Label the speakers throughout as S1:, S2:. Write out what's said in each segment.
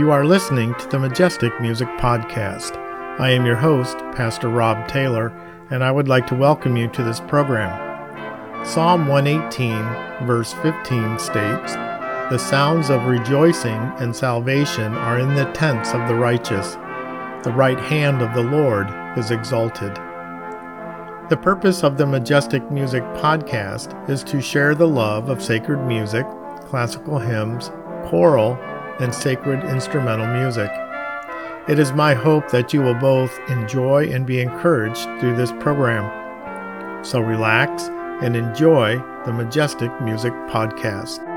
S1: You are listening to the Majestic Music Podcast. I am your host, Pastor Rob Taylor, and I would like to welcome you to this program. Psalm 118, verse 15 states, The sounds of rejoicing and salvation are in the tents of the righteous. The right hand of the Lord is exalted. The purpose of the Majestic Music Podcast is to share the love of sacred music, classical hymns, choral, and sacred instrumental music. It is my hope that you will both enjoy and be encouraged through this program. So relax and enjoy the Majestic Music Podcast.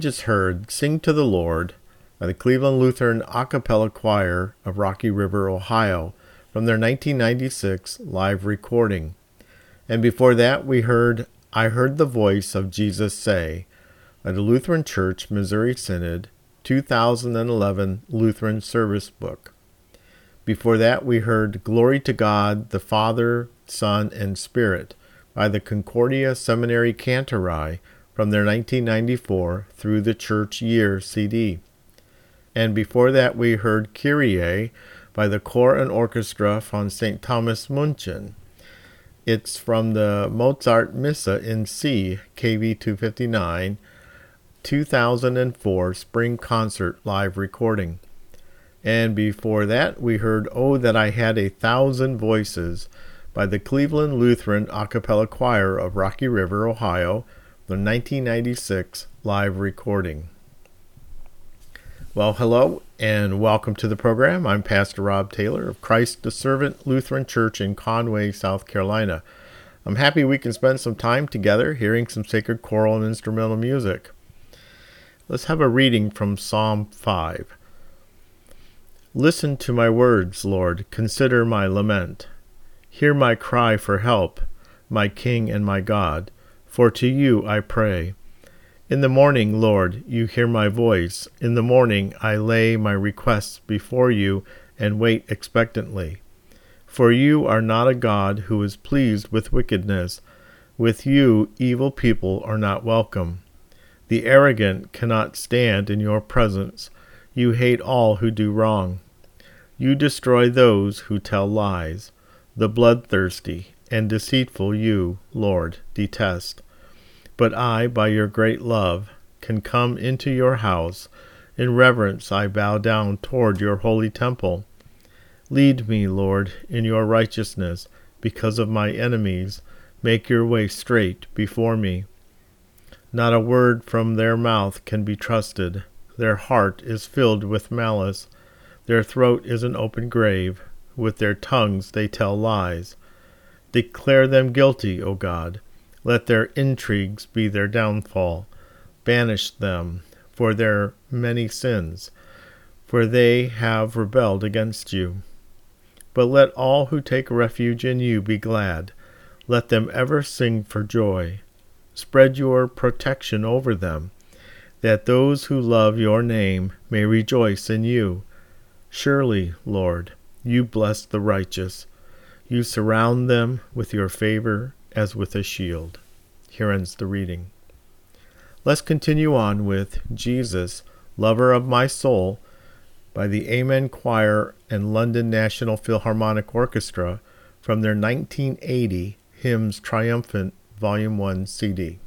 S1: Just heard Sing to the Lord by the Cleveland Lutheran A Cappella Choir of Rocky River, Ohio, from their 1996 live recording. And before that, we heard I Heard the Voice of Jesus Say by the Lutheran Church Missouri Synod 2011 Lutheran Service Book. Before that, we heard Glory to God, the Father, Son, and Spirit by the Concordia Seminary Kantorei from their 1994 Through the Church Year CD. And before that, we heard Kyrie by the Choir and Orchestra from St. Thomas München. It's from the Mozart Missa in C, KV 259, 2004 Spring Concert live recording. And before that, we heard Oh That I Had a Thousand Voices by the Cleveland Lutheran A Cappella Choir of Rocky River, Ohio, the 1996 live recording. Well, hello and welcome to the program. I'm Pastor Rob Taylor of Christ the Servant Lutheran Church in Conway, South Carolina. I'm happy we can spend some time together hearing some sacred choral and instrumental music. Let's have a reading from Psalm 5. Listen to my words, Lord. Consider my lament. Hear my cry for help, my King and my God for to you I pray. In the morning, Lord, you hear my voice. In the morning I lay my requests before you and wait expectantly. For you are not a God who is pleased with wickedness. With you, evil people are not welcome. The arrogant cannot stand in your presence. You hate all who do wrong. You destroy those who tell lies. The bloodthirsty and deceitful you, Lord, detest. But I, by your great love, can come into your house. In reverence I bow down toward your holy temple. Lead me, Lord, in your righteousness, because of my enemies. Make your way straight before me. Not a word from their mouth can be trusted. Their heart is filled with malice. Their throat is an open grave. With their tongues they tell lies. Declare them guilty, O God let their intrigues be their downfall. Banish them for their many sins, for they have rebelled against you. But let all who take refuge in you be glad. Let them ever sing for joy. Spread your protection over them, that those who love your name may rejoice in you. Surely, Lord, you bless the righteous. You surround them with your favor as with a shield. Here ends the reading. Let's continue on with Jesus, Lover of My Soul, by the Amen Choir and London National Philharmonic Orchestra from their 1980 Hymns Triumphant Volume 1 CD.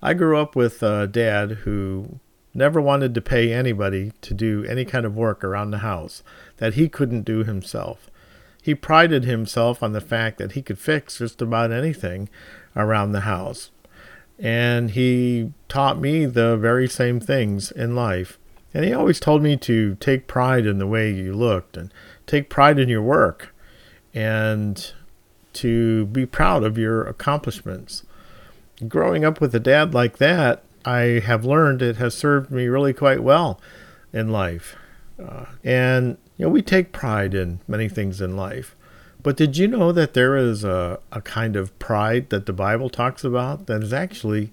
S1: I grew up with a dad who never wanted to pay anybody to do any kind of work around the house that he couldn't do himself. He prided himself on the fact that he could fix just about anything around the house. And he taught me the very same things in life. And he always told me to take pride in the way you looked and take pride in your work and to be proud of your accomplishments. Growing up with a dad like that, I have learned it has served me really quite well in life. Uh, and, you know, we take pride in many things in life. But did you know that there is a, a kind of pride that the Bible talks about that is actually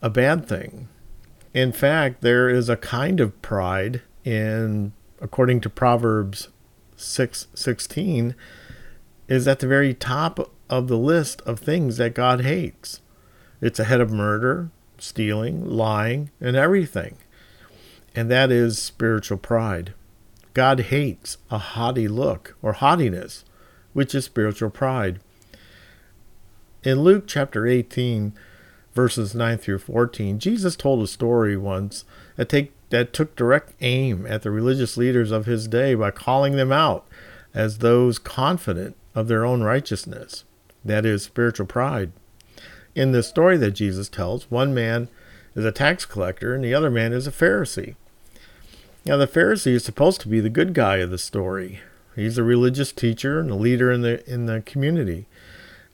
S1: a bad thing? In fact, there is a kind of pride in, according to Proverbs 6 16, is at the very top of the list of things that God hates. It's ahead of murder, stealing, lying, and everything. And that is spiritual pride. God hates a haughty look or haughtiness, which is spiritual pride. In Luke chapter 18, verses 9 through 14, Jesus told a story once that, take, that took direct aim at the religious leaders of his day by calling them out as those confident of their own righteousness. That is spiritual pride. In the story that Jesus tells, one man is a tax collector and the other man is a Pharisee. Now, the Pharisee is supposed to be the good guy of the story. He's a religious teacher and a leader in the, in the community.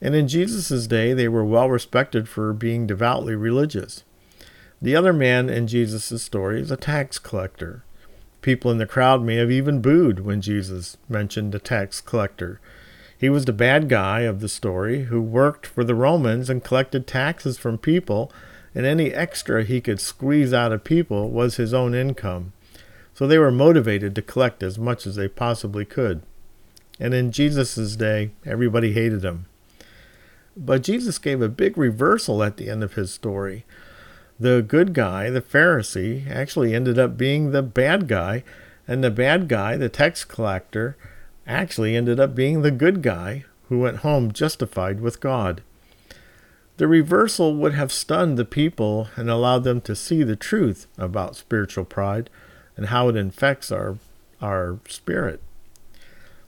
S1: And in Jesus' day, they were well respected for being devoutly religious. The other man in Jesus' story is a tax collector. People in the crowd may have even booed when Jesus mentioned a tax collector. He was the bad guy of the story who worked for the Romans and collected taxes from people, and any extra he could squeeze out of people was his own income. So they were motivated to collect as much as they possibly could. And in Jesus' day, everybody hated him. But Jesus gave a big reversal at the end of his story. The good guy, the Pharisee, actually ended up being the bad guy, and the bad guy, the tax collector, actually ended up being the good guy who went home justified with God. The reversal would have stunned the people and allowed them to see the truth about spiritual pride and how it infects our, our spirit.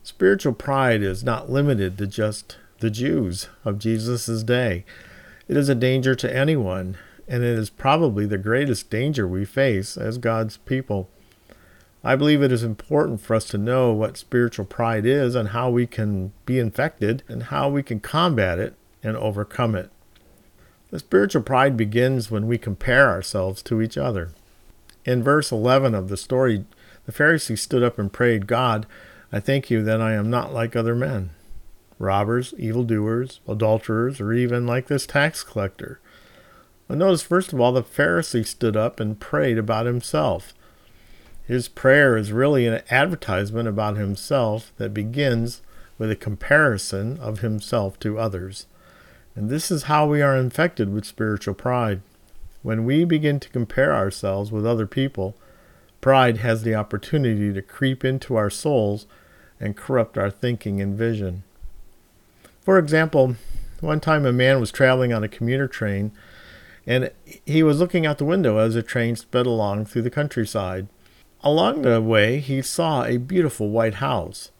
S1: Spiritual pride is not limited to just the Jews of Jesus' day. It is a danger to anyone, and it is probably the greatest danger we face as God's people. I believe it is important for us to know what spiritual pride is and how we can be infected and how we can combat it and overcome it. The spiritual pride begins when we compare ourselves to each other. In verse 11 of the story, the Pharisee stood up and prayed, God, I thank you that I am not like other men, robbers, evildoers, adulterers, or even like this tax collector. But notice, first of all, the Pharisee stood up and prayed about himself. His prayer is really an advertisement about himself that begins with a comparison of himself to others. And this is how we are infected with spiritual pride. When we begin to compare ourselves with other people, pride has the opportunity to creep into our souls and corrupt our thinking and vision. For example, one time a man was traveling on a commuter train and he was looking out the window as the train sped along through the countryside. Along the way, he saw a beautiful white house,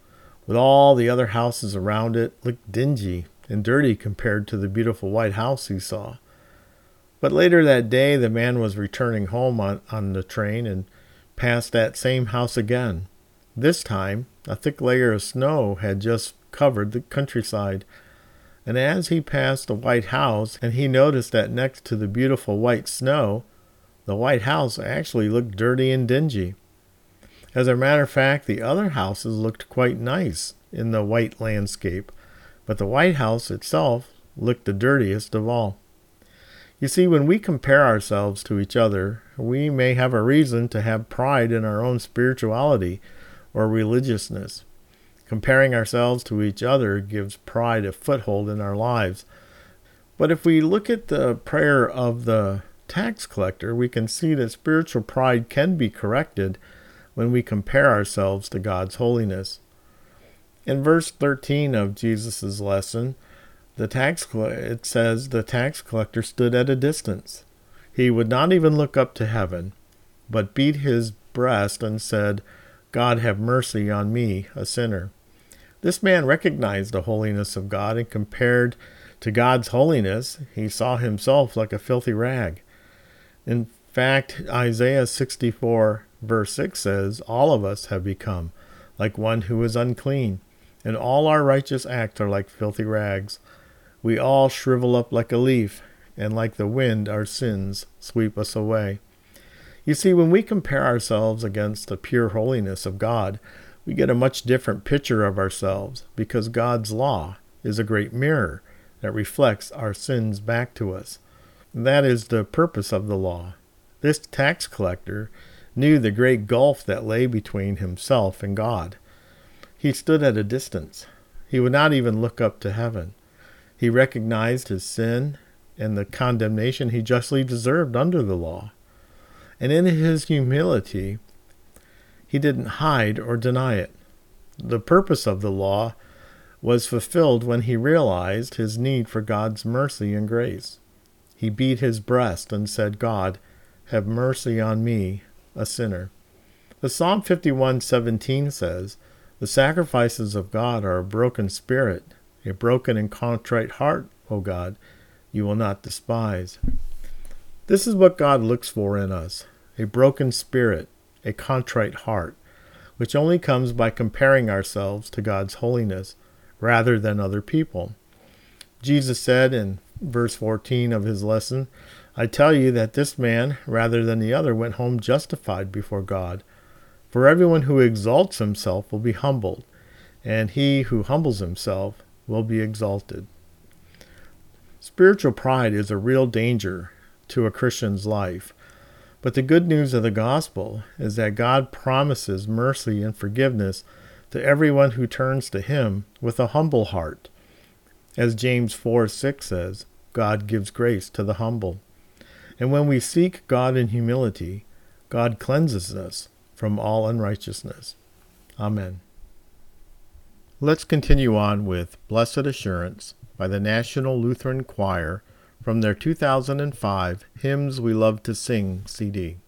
S1: with all the other houses around it looked dingy and dirty compared to the beautiful white house he saw. But later that day, the man was returning home on, on the train and passed that same house again. This time, a thick layer of snow had just covered the countryside. And as he passed the white house, and he noticed that next to the beautiful white snow, the white house actually looked dirty and dingy. As a matter of fact, the other houses looked quite nice in the white landscape, but the White House itself looked the dirtiest of all. You see, when we compare ourselves to each other, we may have a reason to have pride in our own spirituality or religiousness. Comparing ourselves to each other gives pride a foothold in our lives. But if we look at the prayer of the tax collector, we can see that spiritual pride can be corrected when we compare ourselves to God's holiness. In verse 13 of Jesus' lesson, the tax it says the tax collector stood at a distance. He would not even look up to heaven, but beat his breast and said, God have mercy on me, a sinner. This man recognized the holiness of God and compared to God's holiness, he saw himself like a filthy rag. In fact, Isaiah 64, verse 6 says, All of us have become like one who is unclean, and all our righteous acts are like filthy rags. We all shrivel up like a leaf, and like the wind, our sins sweep us away. You see, when we compare ourselves against the pure holiness of God, we get a much different picture of ourselves because God's law is a great mirror that reflects our sins back to us. That is the purpose of the law. This tax collector knew the great gulf that lay between himself and God. He stood at a distance. He would not even look up to heaven. He recognized his sin and the condemnation he justly deserved under the law. And in his humility, he didn't hide or deny it. The purpose of the law was fulfilled when he realized his need for God's mercy and grace. He beat his breast and said, God, have mercy on me, a sinner. The Psalm 51:17 says, "The sacrifices of God are a broken spirit, a broken and contrite heart, O God, you will not despise." This is what God looks for in us, a broken spirit, a contrite heart, which only comes by comparing ourselves to God's holiness rather than other people. Jesus said in verse 14 of his lesson, I tell you that this man, rather than the other, went home justified before God. For everyone who exalts himself will be humbled, and he who humbles himself will be exalted. Spiritual pride is a real danger to a Christian's life. But the good news of the gospel is that God promises mercy and forgiveness to everyone who turns to him with a humble heart. As James 4 6 says, God gives grace to the humble. And when we seek God in humility, God cleanses us from all unrighteousness. Amen. Let's continue on with Blessed Assurance by the National Lutheran Choir from their 2005 Hymns We Love to Sing CD.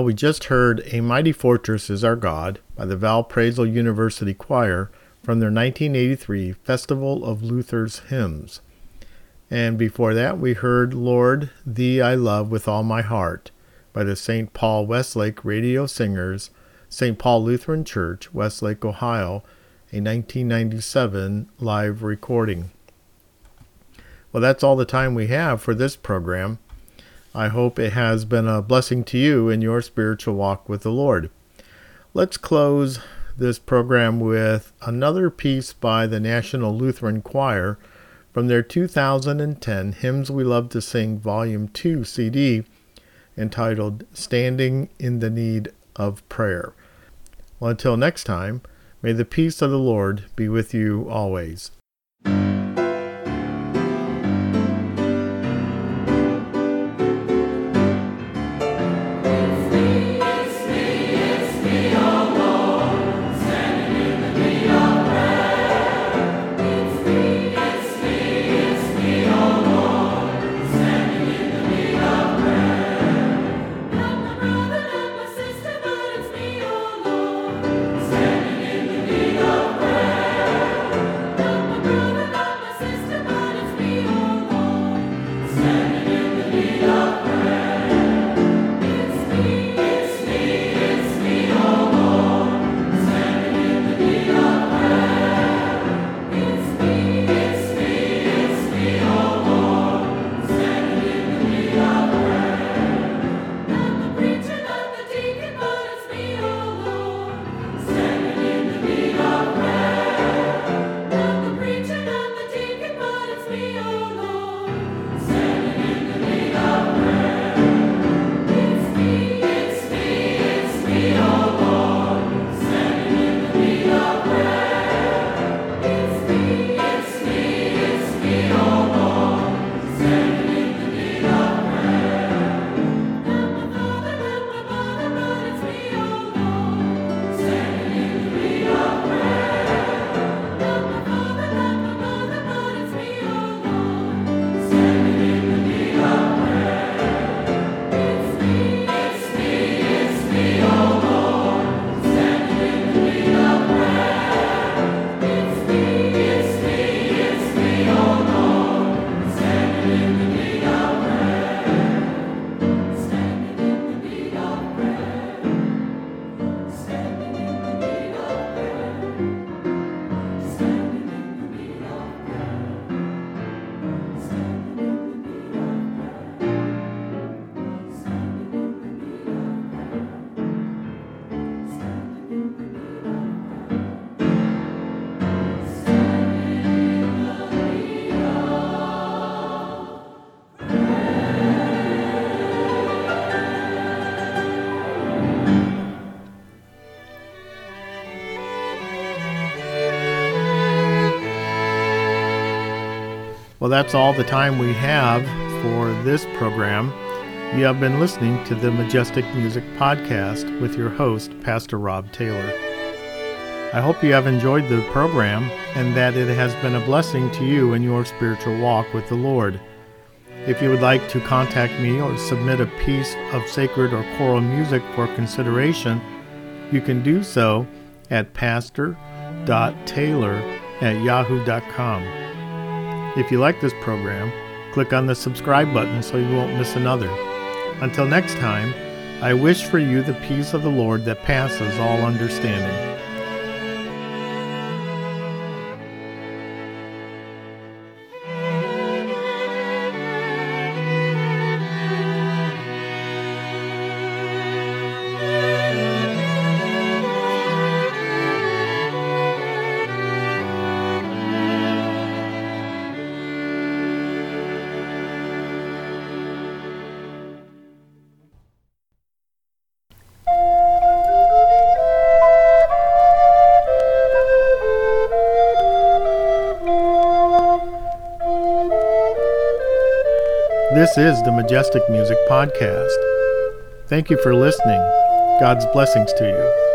S1: Well, we just heard A Mighty Fortress is Our God by the Valparaiso University Choir from their 1983 Festival of Luther's Hymns. And before that, we heard Lord, Thee I Love with All My Heart by the St. Paul Westlake Radio Singers, St. Paul Lutheran Church, Westlake, Ohio, a 1997 live recording. Well, that's all the time we have for this program. I hope it has been a blessing to you in your spiritual walk with the Lord. Let's close this program with another piece by the National Lutheran Choir from their 2010 Hymns We Love to Sing Volume 2 CD entitled Standing in the Need of Prayer. Well, until next time, may the peace of the Lord be with you always. Well, that's all the time we have for this program. You have been listening to the Majestic Music Podcast with your host, Pastor Rob Taylor. I hope you have enjoyed the program and that it has been a blessing to you in your spiritual walk with the Lord. If you would like to contact me or submit a piece of sacred or choral music for consideration, you can do so at pastor.taylor at yahoo.com. If you like this program, click on the subscribe button so you won't miss another. Until next time, I wish for you the peace of the Lord that passes all understanding. This is the Majestic Music Podcast. Thank you for listening. God's blessings to you.